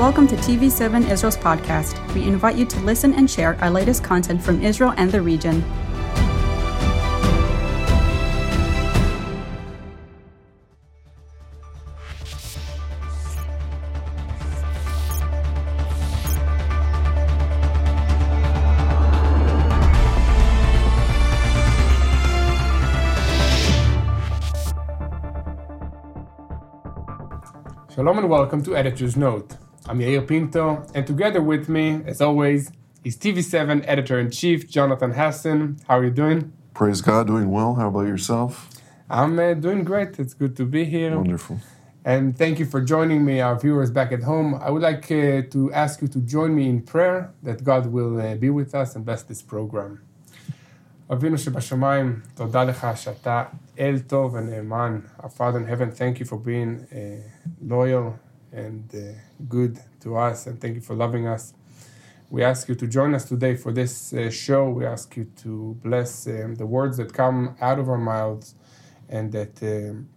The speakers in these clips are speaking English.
Welcome to TV7 Israel's podcast. We invite you to listen and share our latest content from Israel and the region. Shalom and welcome to Editor's Note. I'm Yair Pinto, and together with me, as always, is TV7 editor in chief Jonathan Hessen. How are you doing? Praise God, doing well. How about yourself? I'm uh, doing great. It's good to be here. Wonderful. And thank you for joining me, our viewers back at home. I would like uh, to ask you to join me in prayer that God will uh, be with us and bless this program. אבינו שבשמיים, תודה לך שאתה אל טוב ונאמן. Our Father in heaven, thank you for being uh, loyal and uh, good to us, and thank you for loving us. We ask you to join us today for this uh, show. We ask you to bless um, the words that come out of our mouths and that um,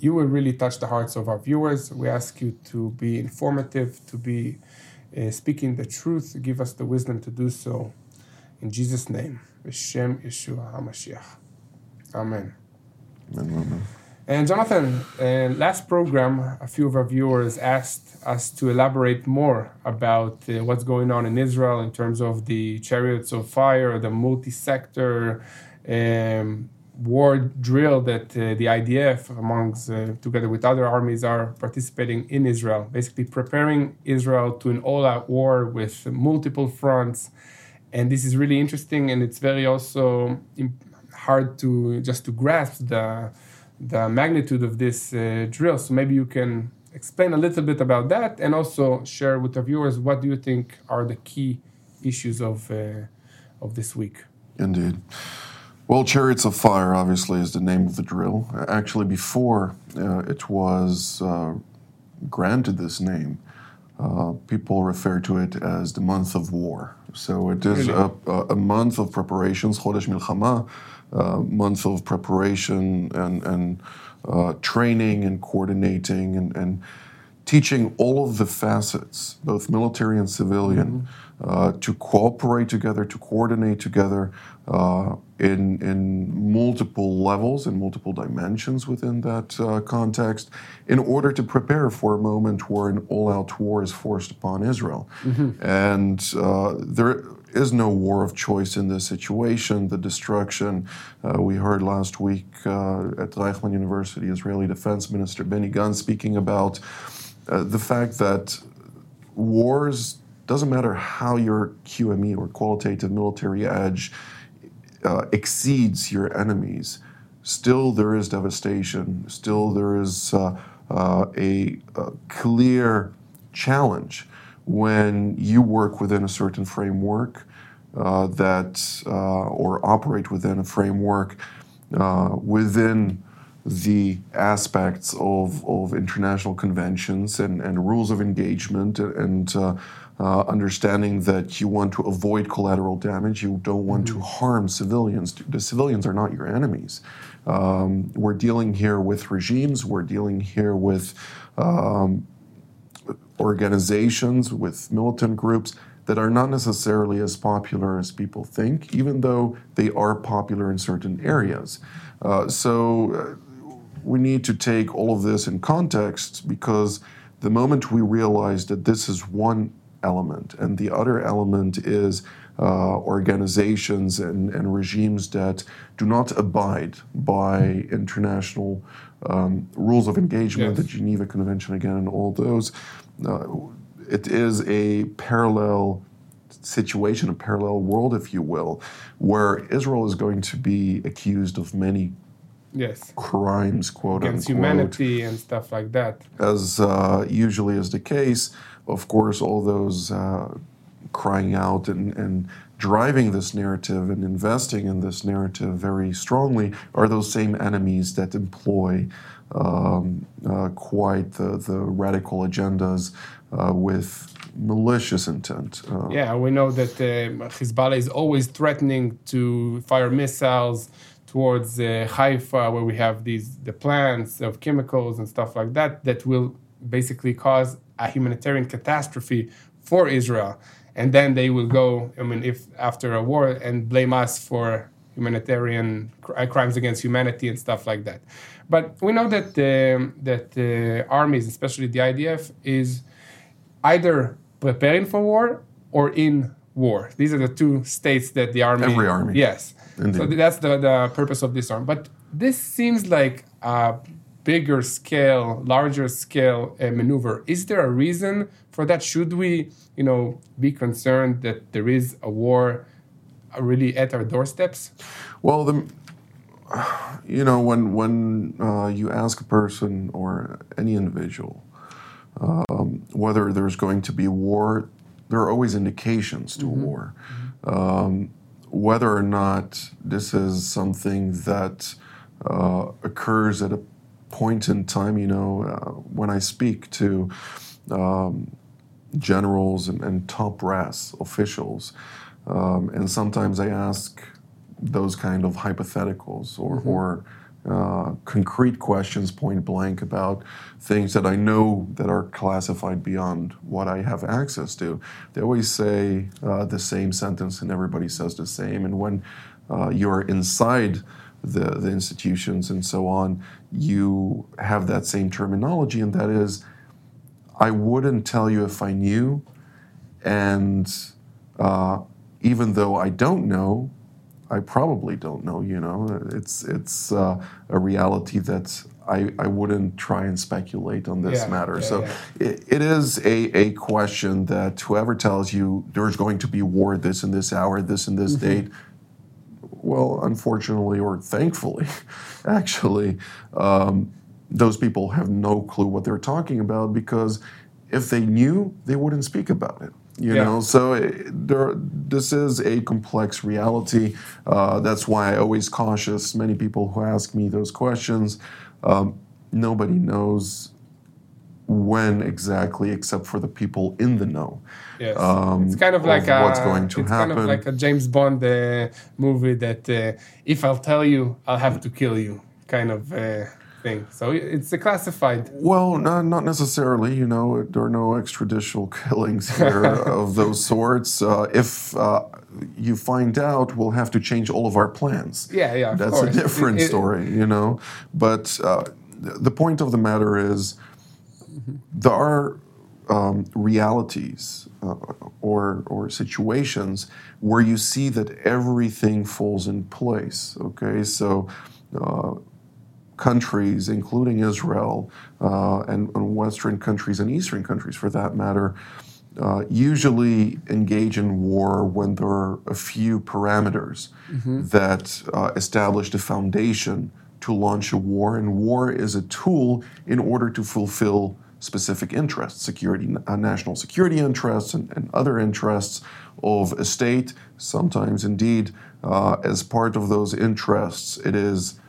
you will really touch the hearts of our viewers. We ask you to be informative, to be uh, speaking the truth. Give us the wisdom to do so. In Jesus' name, B'Shem Yeshua HaMashiach. Amen. Amen, amen. And Jonathan, uh, last program, a few of our viewers asked us to elaborate more about uh, what's going on in Israel in terms of the chariots of fire, the multi-sector um, war drill that uh, the IDF, amongst uh, together with other armies, are participating in Israel, basically preparing Israel to an all-out war with multiple fronts. And this is really interesting, and it's very also hard to just to grasp the the magnitude of this uh, drill. So maybe you can explain a little bit about that, and also share with the viewers what do you think are the key issues of uh, of this week. Indeed. Well, Chariots of Fire, obviously, is the name of the drill. Actually, before uh, it was uh, granted this name, uh, people refer to it as the month of war. So it is Really? a, a, a month of preparations, Chodesh Milchama, uh, of preparation and, and uh, training and coordinating and, and teaching all of the facets, both military and civilian, uh, to cooperate together, to coordinate together uh, in, in multiple levels and multiple dimensions within that uh, context, in order to prepare for a moment where an all out war is forced upon Israel. And uh, there is no war of choice in this situation. The destruction, uh, we heard last week uh, at Reichman University, Israeli Defense Minister Benny Gantz speaking about uh, the fact that wars doesn't matter how your QME or qualitative military edge uh, exceeds your enemies, still there is devastation. Still there is uh, uh, a, a clear challenge when you work within a certain framework uh, that uh, or operate within a framework uh, within the aspects of, of international conventions and, and rules of engagement and uh, uh, understanding that you want to avoid collateral damage, you don't want to harm civilians. The civilians are not your enemies. Um, we're dealing here with regimes, we're dealing here with um, organizations, with militant groups that are not necessarily as popular as people think, even though they are popular in certain areas. Uh, so uh, we need to take all of this in context because the moment we realize that this is one element and the other element is uh, organizations and, and regimes that do not abide by international um, rules of engagement, Yes. the Geneva Convention again, and all those. Uh, it is a parallel situation, a parallel world, if you will, where Israel is going to be accused of many Yes, crimes, quote against unquote humanity and stuff like that. as uh, usually is the case, of course, all those uh, crying out and, and driving this narrative and investing in this narrative very strongly are those same enemies that employ um, uh, quite the, the radical agendas uh, with malicious intent. Uh, Yeah, we know that uh, Hezbollah is always threatening to fire missiles towards uh, Haifa, where we have these the plants of chemicals and stuff like that that will basically cause a humanitarian catastrophe for Israel. And then they will go, I mean, if after a war, and blame us for humanitarian uh, crimes against humanity and stuff like that. But we know that uh, that uh, armies, especially the IDF, is either preparing for war or in war. These are the two states that the army. Every army. Yes. Indeed. So that's the, the purpose of this arm. But this seems like a bigger scale, larger scale uh, maneuver. Is there a reason for that? Should we, you know, be concerned that there is a war uh, really at our doorsteps? Well, the, you know, when when uh, you ask a person or any individual um, whether there's going to be war, there are always indications to Mm-hmm. war. Um, whether or not this is something that uh, occurs at a point in time, you know, uh, when I speak to um, generals and, and top brass officials, um, and sometimes I ask those kind of hypotheticals or, or uh, concrete questions point blank about things that I know that are classified beyond what I have access to. They always say uh, the same sentence and everybody says the same. And when uh, you're inside the, the institutions and so on, you have that same terminology, and that is, I wouldn't tell you if I knew, and uh, even though I don't know, I probably don't know. You know, it's it's uh, a reality that I, I wouldn't try and speculate on this Yeah, matter. yeah, so yeah. It, it is a, a question that whoever tells you there's going to be war this and this hour, this and this Mm-hmm. date, well, unfortunately or thankfully, actually, um, those people have no clue what they're talking about because if they knew, they wouldn't speak about it. You Yeah. know, so it, there, this is a complex reality. Uh, that's why I always cautious many people who ask me those questions. Um, nobody knows when exactly, except for the people in the know. Yes. Um, it's kind of of like a, what's going to it's kind of like a James Bond uh, movie that uh, if I'll tell you, I'll have to kill you kind of uh, thing. So it's a classified. Well, no, not necessarily. You know, there are no extrajudicial killings here of those sorts. Uh, if uh, you find out, we'll have to change all of our plans. Yeah, yeah. Of That's course. a different It- it- story, you know. But uh, the point of the matter is, there are um, realities uh, or or situations where you see that everything falls in place. Okay, so. Uh, countries, including Israel uh, and, and Western countries and Eastern countries for that matter, uh, usually engage in war when there are a few parameters that uh, establish the foundation to launch a war. And war is a tool in order to fulfill specific interests, security, uh, national security interests, and, and other interests of a state. Sometimes, indeed, uh, as part of those interests, it is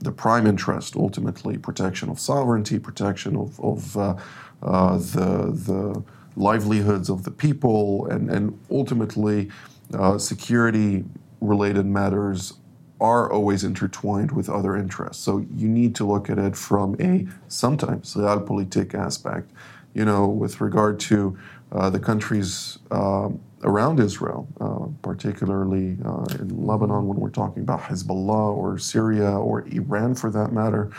the prime interest, ultimately, protection of sovereignty, protection of, of uh, uh, the, the livelihoods of the people, and, and ultimately, uh, security related matters are always intertwined with other interests. So you need to look at it from a sometimes realpolitik aspect, you know, with regard to uh, the countries um, around Israel, uh, particularly uh, in Lebanon when we're talking about Hezbollah or Syria or Iran for that matter.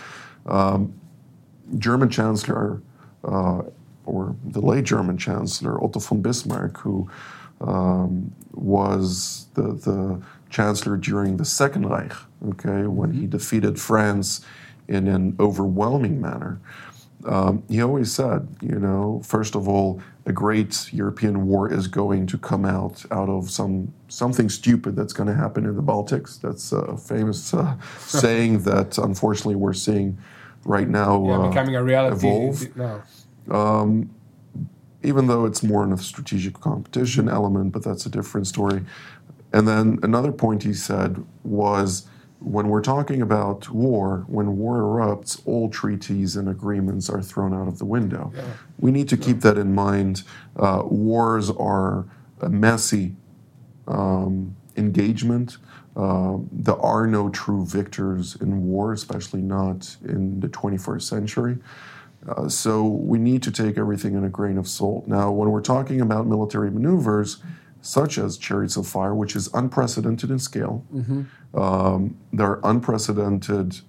Um, German Chancellor, uh, or the late German Chancellor Otto von Bismarck, who um, was the, the chancellor during the Second Reich, okay, when he defeated France in an overwhelming manner. Um, he always said, you know, first of all, a great European war is going to come out out of some something stupid that's going to happen in the Baltics. That's a famous uh, saying that unfortunately we're seeing right now Yeah, uh, becoming a reality. evolve No. even though it's more in a strategic competition element, but that's a different story. And then another point he said was when we're talking about war, when war erupts, all treaties and agreements are thrown out of the window. We need to keep that in mind. Uh, wars are a messy um, engagement. Uh, there are no true victors in war, especially not in the 21st century. Uh, so we need to take everything in a grain of salt. Now, when we're talking about military maneuvers, such as Chariots of Fire, which is unprecedented in scale, um, there are unprecedented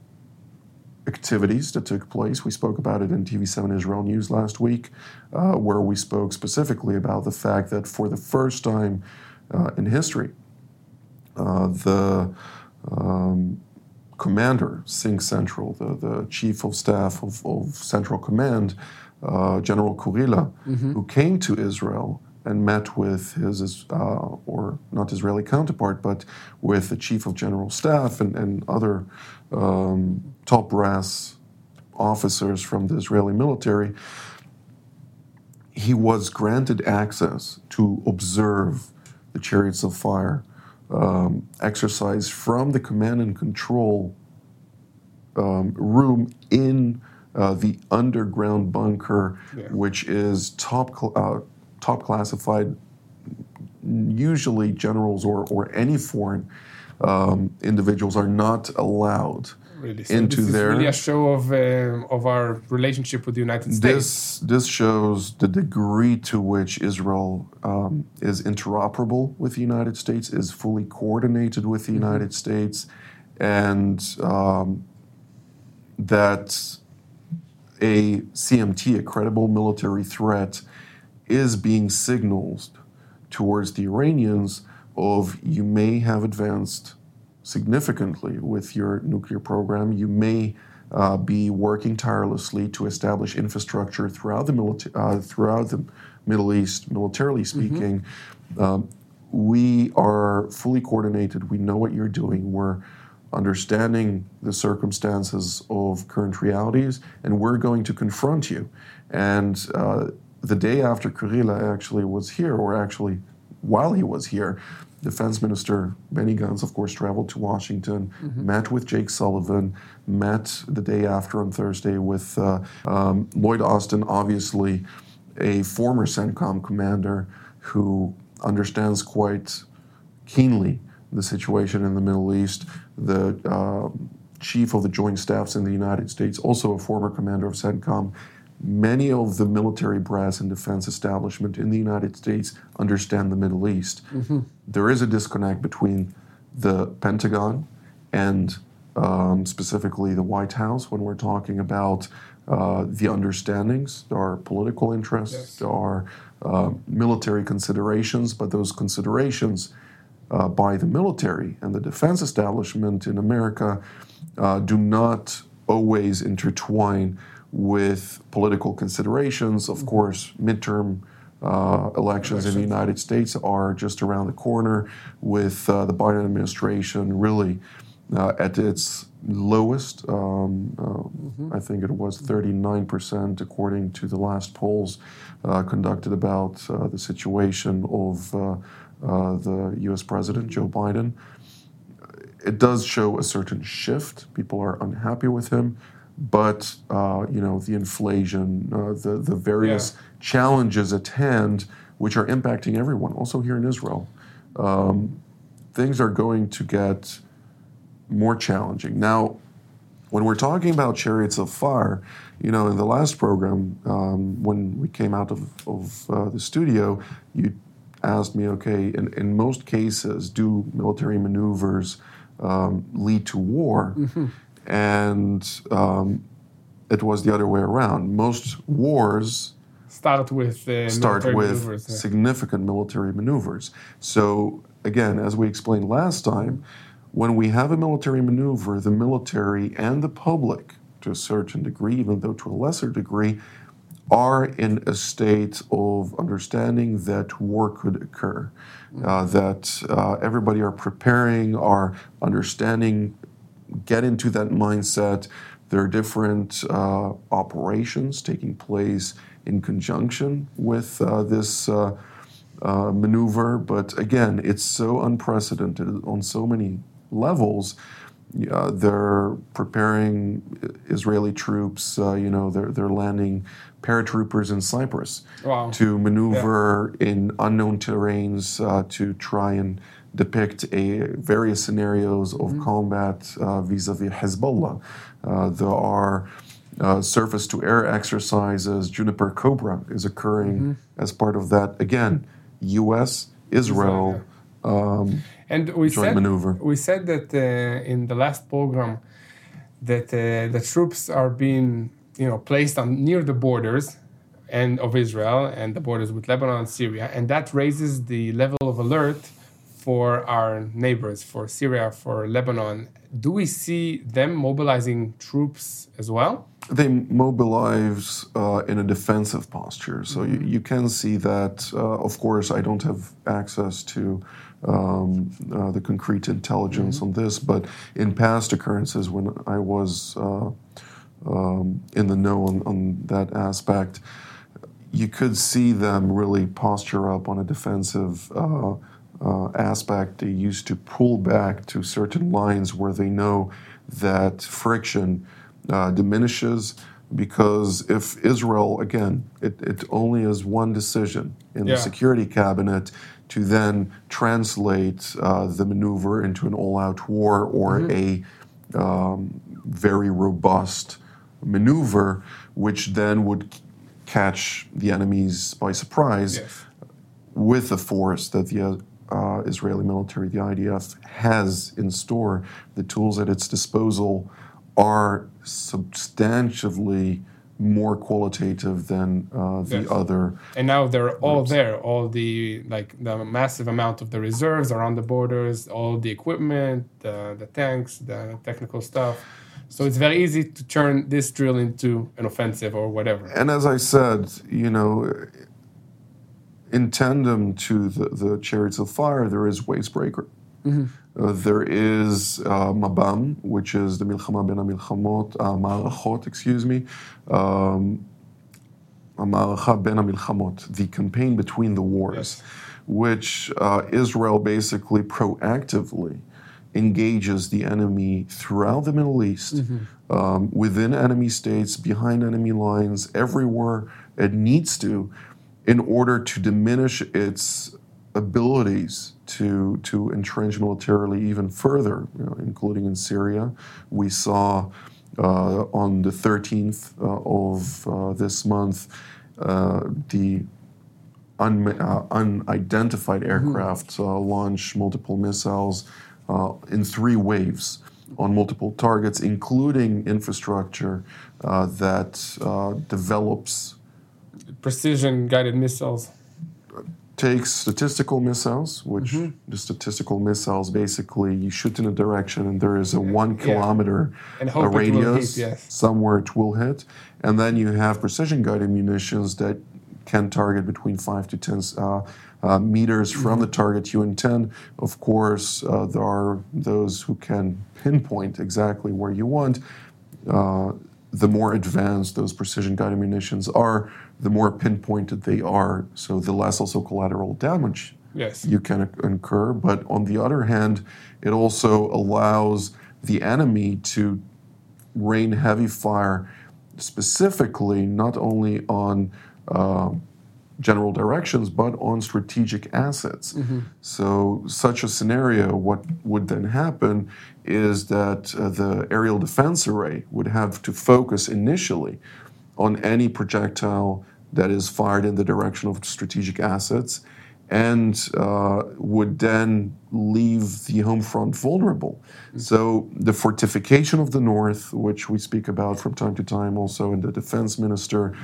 activities that took place. We spoke about it in TV7 Israel News last week, uh, where we spoke specifically about the fact that for the first time uh, in history, uh, the um, commander, Singh Central, the, the chief of staff of, of Central Command, uh, General Kurilla, who came to Israel and met with his, uh, or not Israeli counterpart, but with the chief of general staff and, and other um, top brass officers from the Israeli military, he was granted access to observe the chariots of fire um, exercise from the command and control um, room in uh, the underground bunker, Yeah. which is top cl- uh, top classified. Usually, generals or or any foreign um, individuals are not allowed Really. So into this is really a show of um, of our relationship with the United States. This this shows the degree to which Israel um, is interoperable with the United States, is fully coordinated with the United States, and um, that a CMT, a credible military threat, is being signaled towards the Iranians of you may have advanced significantly with your nuclear program. You may uh, be working tirelessly to establish infrastructure throughout the milita- uh, throughout the Middle East, militarily speaking. Um, we are fully coordinated. We know what you're doing. We're understanding the circumstances of current realities, and we're going to confront you. And uh, the day after Kurilla actually was here, or actually while he was here, Defense Minister Benny Gantz, of course, traveled to Washington, met with Jake Sullivan, met the day after on Thursday with uh, um, Lloyd Austin, obviously a former CENTCOM commander who understands quite keenly the situation in the Middle East. The uh, chief of the Joint Staffs in the United States, also a former commander of CENTCOM. Many of the military brass and defense establishment in the United States understand the Middle East. There is a disconnect between the Pentagon and um, specifically the White House when we're talking about uh, the understandings. There are political interests, Yes. there are uh, military considerations, but those considerations uh, by the military and the defense establishment in America uh, do not always intertwine with political considerations. Of course, midterm uh, elections in the United States are just around the corner, with uh, the Biden administration really uh, at its lowest. Um, uh, I think it was 39%, according to the last polls uh, conducted about uh, the situation of uh, uh, the US President, Joe Biden. It does show a certain shift. People are unhappy with him. But uh, you know the inflation, uh, the the various challenges at hand, which are impacting everyone, also here in Israel, um, things are going to get more challenging. Now, when we're talking about chariots of fire, you know, in the last program, um, when we came out of, of uh, the studio, you asked me, okay, in, in most cases, do military maneuvers um, lead to war? And um, it was the other way around. Most wars Start with uh, start with maneuvers, yeah. significant military maneuvers. So, again, as we explained last time, when we have a military maneuver, the military and the public, to a certain degree, even though to a lesser degree, are in a state of understanding that war could occur, uh, that uh, everybody are preparing, are understanding, get into that mindset. There are different uh, operations taking place in conjunction with uh, this uh, uh, maneuver, but again, it's so unprecedented on so many levels. Uh, they're preparing Israeli troops. Uh, you know, they're they're landing paratroopers in Cyprus Wow. to maneuver in unknown terrains uh, to try and depict a various scenarios of combat uh, vis-a-vis Hezbollah. Uh, there are uh, surface to air exercises. Juniper Cobra is occurring Mm-hmm. as part of that. Again, U.S., Israel, um, And we joint said maneuver. we said that uh, in the last program that uh, the troops are being you know placed on near the borders and of Israel and the borders with Lebanon and Syria, and that raises the level of alert for our neighbors, for Syria, for Lebanon. Do we see them mobilizing troops as well? they mobilize uh, in a defensive posture. So you, you can see that. Uh, of course, I don't have access to um, uh, the concrete intelligence on this, but in past occurrences when I was uh, um, in the know on, on that aspect, you could see them really posture up on a defensive uh, uh, aspect. They used to pull back to certain lines where they know that friction uh, diminishes. Because if Israel, again, it, it only is one decision in Yeah. the Security Cabinet to then translate uh, the maneuver into an all out war or a um, very robust maneuver, which then would c- catch the enemies by surprise Yes. with the force that the uh, Israeli military, the IDF, has in store. The tools at its disposal are substantially more qualitative than uh, the Yes. other. And now they're all there. All the like the massive amount of the reserves are on the borders. All the equipment, the, the tanks, the technical stuff. So it's very easy to turn this drill into an offensive or whatever. And as I said, you know, in tandem to the, the chariots of fire, there is Wavebreaker. Uh, there is uh, Mabam, which is the Milchama Ben HaMilchamot, uh, excuse me, um, Ben HaMilchamot, the campaign between the wars, Yes. which uh, Israel basically proactively engages the enemy throughout the Middle East, um, within enemy states, behind enemy lines, everywhere it needs to, in order to diminish its abilities to to entrench militarily even further, you know, including in Syria. We saw uh, on the 13th uh, of uh, this month uh, the un, uh, unidentified aircraft uh, launch multiple missiles uh, in three waves on multiple targets, including infrastructure uh, that uh, develops Precision guided missiles. takes statistical missiles, which the statistical missiles basically you shoot in a direction and there is a one Yeah. kilometer And a hope it will hit, radius yes. somewhere it will hit, and then you have precision guided munitions that can target between five to ten uh, uh, meters from Mm-hmm. the target you intend. Of course, uh, there are those who can pinpoint exactly where you want. Uh, the more advanced those precision guided munitions are, the more pinpointed they are. So the less also collateral damage Yes. you can incur. But on the other hand, it also allows the enemy to rain heavy fire specifically not only on uh, general directions but on strategic assets. So, such a scenario, what would then happen is that uh, the aerial defense array would have to focus initially on any projectile that is fired in the direction of strategic assets and uh, would then leave the home front vulnerable. So the fortification of the north, which we speak about from time to time, also in the defense minister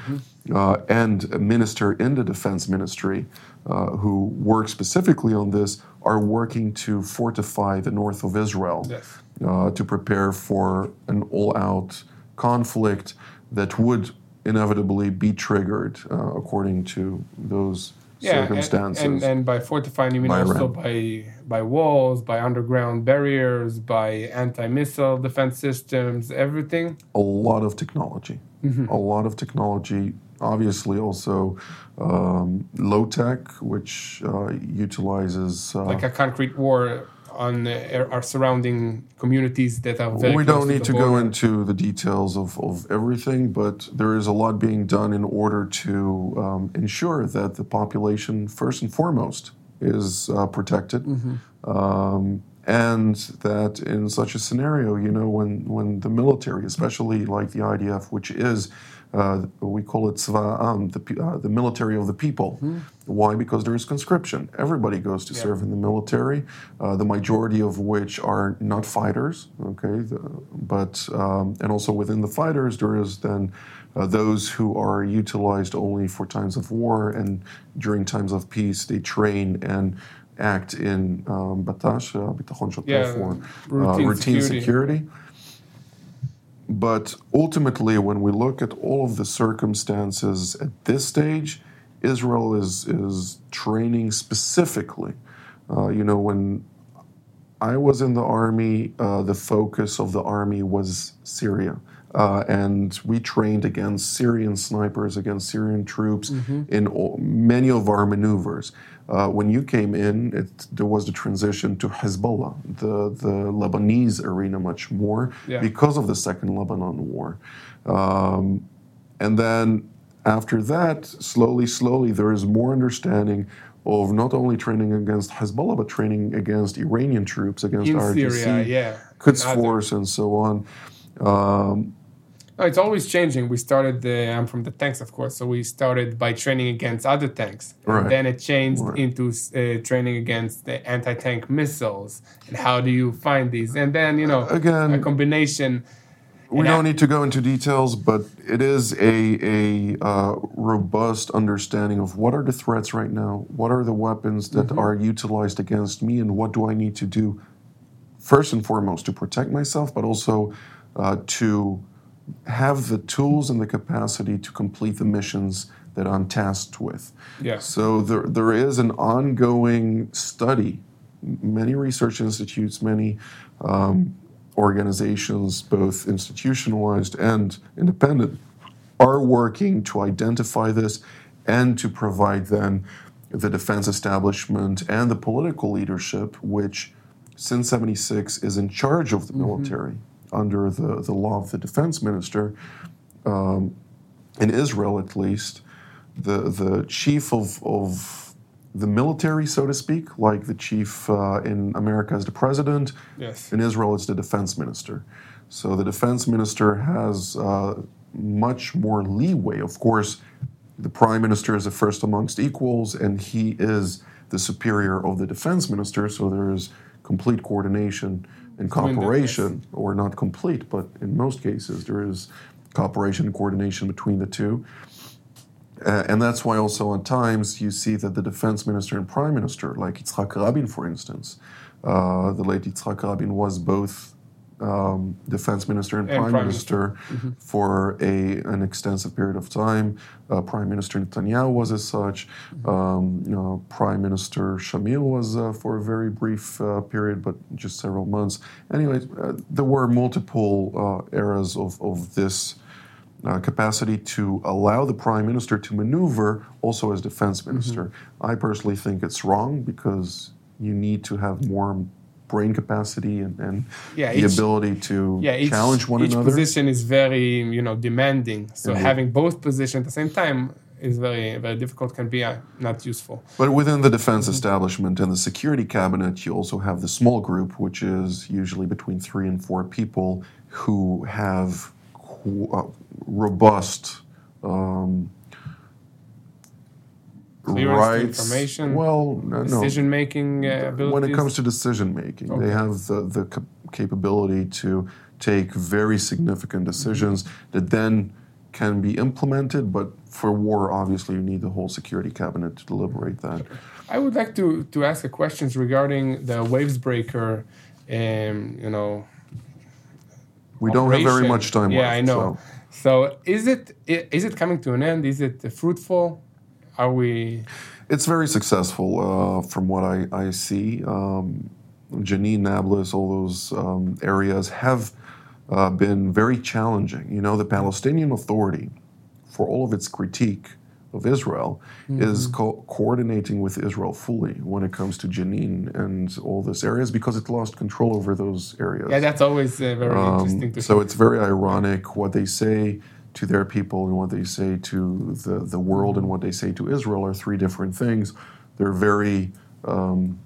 uh, and a minister in the defense ministry uh, who work specifically on this, are working to fortify the north of Israel Yes. uh, to prepare for an all-out conflict that would inevitably be triggered uh, according to those Yeah, and- circumstances. And, and, by fortifying, you mean By also by by walls, by underground barriers, by anti-missile defense systems, everything. a lot of technology. Mm-hmm. A lot of technology. Obviously, also um, low tech, which uh, utilizes. Uh, Like a concrete war on uh, our surrounding communities that are very. we don't need the to go into the details of, of everything, but there is a lot being done in order to um, ensure that the population, first and foremost, is uh, protected. Mm-hmm. Um, and that in such a scenario, you know, when, when the military, especially like the IDF, which is, uh, we call it Tzva'am, the, uh, the military of the people. Why? Because there is conscription. Everybody goes to Yeah. serve in the military, uh, the majority of which are not fighters, okay? The, but, um, and also within the fighters, there is then uh, those who are utilized only for times of war, and during times of peace, they train and act in um, batash, uh, bitachon Yeah, uh, routine routine security. security. But ultimately, when we look at all of the circumstances at this stage, Israel is is training specifically. Uh, you know, when I was in the army, uh, the focus of the army was Syria. Uh, and we trained against Syrian snipers, against Syrian troops in all, many of our maneuvers. Uh, when you came in, it, there was the transition to Hezbollah, the, the Lebanese arena, much more Yeah. because of the Second Lebanon War. Um, and then after that, slowly, slowly, there is more understanding of not only training against Hezbollah, but training against Iranian troops, against IRGC, Syria, yeah. Quds Force, and so on. Um, No, it's always changing. We started, the, I'm from the tanks, of course, so we started by training against other tanks. Right. then it changed Right. into uh, training against the anti tank missiles. And how do you find these? And then, you know, Again- a combination. we And don't I- need to go into details, but it is a, a uh, robust understanding of what are the threats right now, what are the weapons that Mm-hmm. are utilized against me, and what do I need to do first and foremost to protect myself, but also uh, to have the tools and the capacity to complete the missions that I'm tasked with. Yeah. So there, there is an ongoing study. Many research institutes, many um, organizations, both institutionalized and independent, are working to identify this and to provide then the defense establishment and the political leadership, which since 76 is in charge of the military under the, the law of the defense minister, um, in Israel at least, the, the chief of, of the military, so to speak, like the chief uh, in America is the president, Yes. in Israel it's the defense minister. So the defense minister has uh, much more leeway. Of course, the prime minister is the first amongst equals, and he is the superior of the defense minister. So there is complete coordination and cooperation, or not complete, but in most cases there is cooperation and coordination between the two. Uh, and that's why also at times you see that the defense minister and prime minister, like Yitzhak Rabin, for instance, uh, the late Yitzhak Rabin was both um, defense minister and, And prime, prime minister for a an extensive period of time. Uh, prime Minister Netanyahu was as such. Um, you know, Prime Minister Shamir was uh, for a very brief uh, period, but just several months. Anyway, uh, there were multiple uh, eras of, of this uh, capacity to allow the prime minister to maneuver also as defense minister. I personally think it's wrong because you need to have more brain capacity and, and Yeah, the each- ability to Yeah, each, challenge one each another. position is very, you know, demanding. So Indeed. having both positions at the same time is very, very difficult, can be uh, not useful. But within the defense establishment and the security cabinet, you also have the small group, which is usually between three and four people who have qu- uh, robust um, Clearance rights. information, Well, no. Decision making uh, abilities. when it comes to decision making, Okay. they have the, the cap- capability to take very significant decisions that then can be implemented. But for war, obviously, you need the whole security cabinet to deliberate that. I would like to, to ask a questions regarding the waves breaker, um, you know, We don't have very much time Yeah, left. I know. So. So is it is it coming to an end? Is it fruitful? Are we? It's very successful uh, from what I, I see. Um, Jenin, Nablus, all those um, areas have uh, been very challenging. You know, the Palestinian Authority, for all of its critique of Israel, is co- coordinating with Israel fully when it comes to Jenin and all these areas because it lost control over those areas. Yeah, that's always uh, very interesting to Um, so see. it's very ironic what they say to their people and what they say to the, the world and what they say to Israel are three different things. They're very um,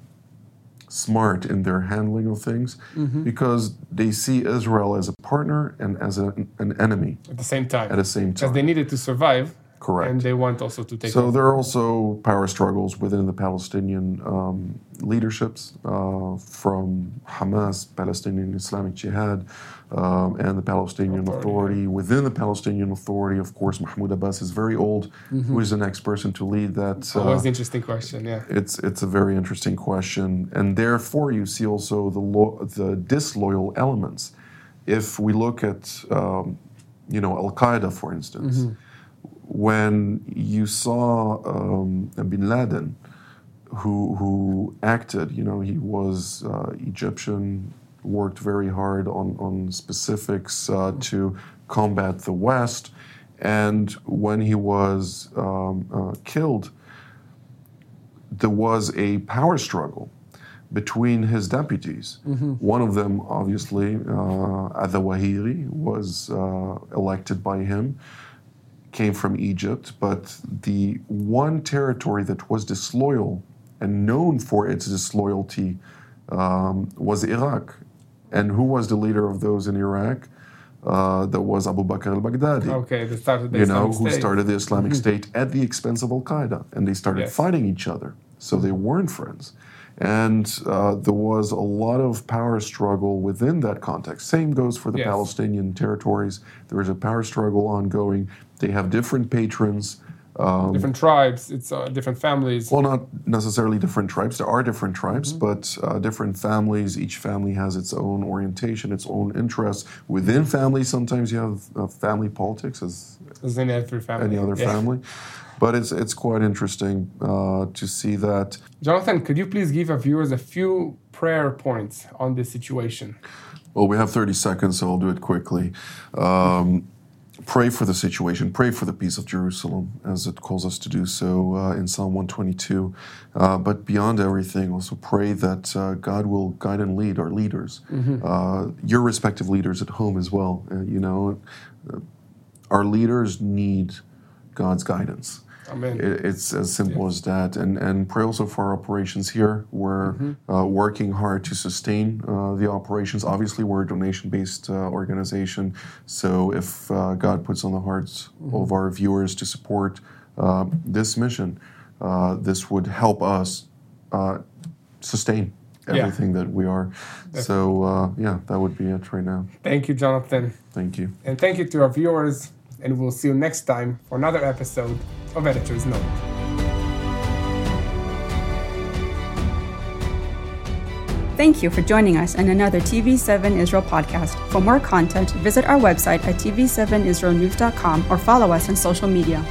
smart in their handling of things Mm-hmm. because they see Israel as a partner and as a, an enemy At the same time. at the same Because time. they needed to survive. Correct. And they want also to take So over. there are also power struggles within the Palestinian um, leaderships uh, from Hamas, Palestinian Islamic Jihad, um, and the Palestinian Authority. Authority. Within the Palestinian Authority, of course, Mahmoud Abbas is very old. Who is the next person to lead that? That was the interesting question, yeah. It's it's a very interesting question, and therefore you see also the lo- the disloyal elements. If we look at um, you know Al Qaeda, for instance, when you saw um, Bin Laden, who who acted, you know, he was uh, Egyptian, worked very hard on on specifics uh, to combat the West, and when he was um, uh, killed there was a power struggle between his deputies. One of them, obviously, uh, al-Zawahiri, was uh, elected by him, came from Egypt, but the one territory that was disloyal and known for its disloyalty um, was Iraq. And who was the leader of those in Iraq? Uh, that was Abu Bakr al-Baghdadi Okay, they started the you know, Islamic who State. started the Islamic State at the expense of Al Qaeda, and they started Yes. fighting each other. So they weren't friends, and uh, there was a lot of power struggle within that context. Same goes for the Yes. Palestinian territories. There is a power struggle ongoing. They have different patrons. Um, different tribes, it's uh, different families. well, not necessarily different tribes. There are different tribes, Mm-hmm. but uh, different families. Each family has its own orientation, its own interests. Within families, sometimes you have uh, family politics, as as in every family. any other Yeah. family. But it's it's quite interesting uh, to see that. Jonathan, could you please give our viewers a few prayer points on this situation? Well, we have 30 seconds, so I'll do it quickly. Um, pray for the situation. Pray for the peace of Jerusalem, as it calls us to do so uh, in Psalm 122. Uh, but beyond everything, also pray that uh, God will guide and lead our leaders, uh, your respective leaders at home as well. Uh, you know, uh, our leaders need God's guidance. Amen. It- It's as simple as that. And, and pray also for our operations here. We're uh, working hard to sustain uh, the operations. Obviously, we're a donation based uh, organization. So if uh, God puts on the hearts of our viewers to support uh, this mission, uh, this would help us uh, sustain Yeah. everything that we are. So, uh, yeah, that would be it right now. Thank you, Jonathan. Thank you. And thank you to our viewers. And we'll see you next time for another episode of Editor's Note. Thank you for joining us in another TV7 Israel podcast. For more content, visit our website at tv7israelnews.com or follow us on social media.